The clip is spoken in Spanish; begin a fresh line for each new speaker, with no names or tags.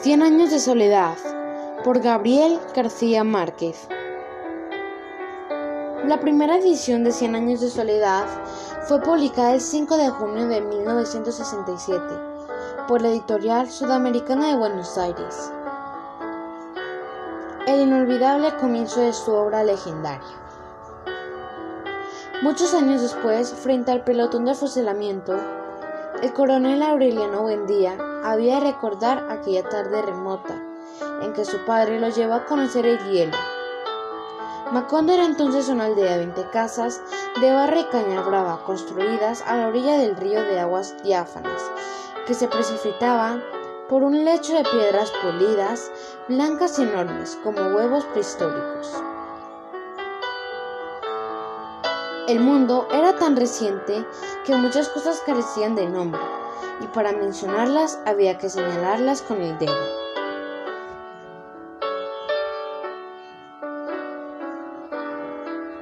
Cien años de soledad por Gabriel García Márquez. La primera edición de Cien años de soledad fue publicada el 5 de junio de 1967 por la editorial sudamericana de Buenos Aires. El inolvidable comienzo de su obra legendaria. Muchos años después, frente al pelotón de fusilamiento, el coronel Aureliano Buendía había de recordar aquella tarde remota en que su padre lo llevó a conocer el hielo. Macondo era entonces una aldea de 20 casas de barra y caña brava construidas a la orilla del río de aguas diáfanas que se precipitaban por un lecho de piedras polidas, blancas y enormes como huevos prehistóricos. El mundo era tan reciente que muchas cosas carecían de nombre, y para mencionarlas había que señalarlas con el dedo.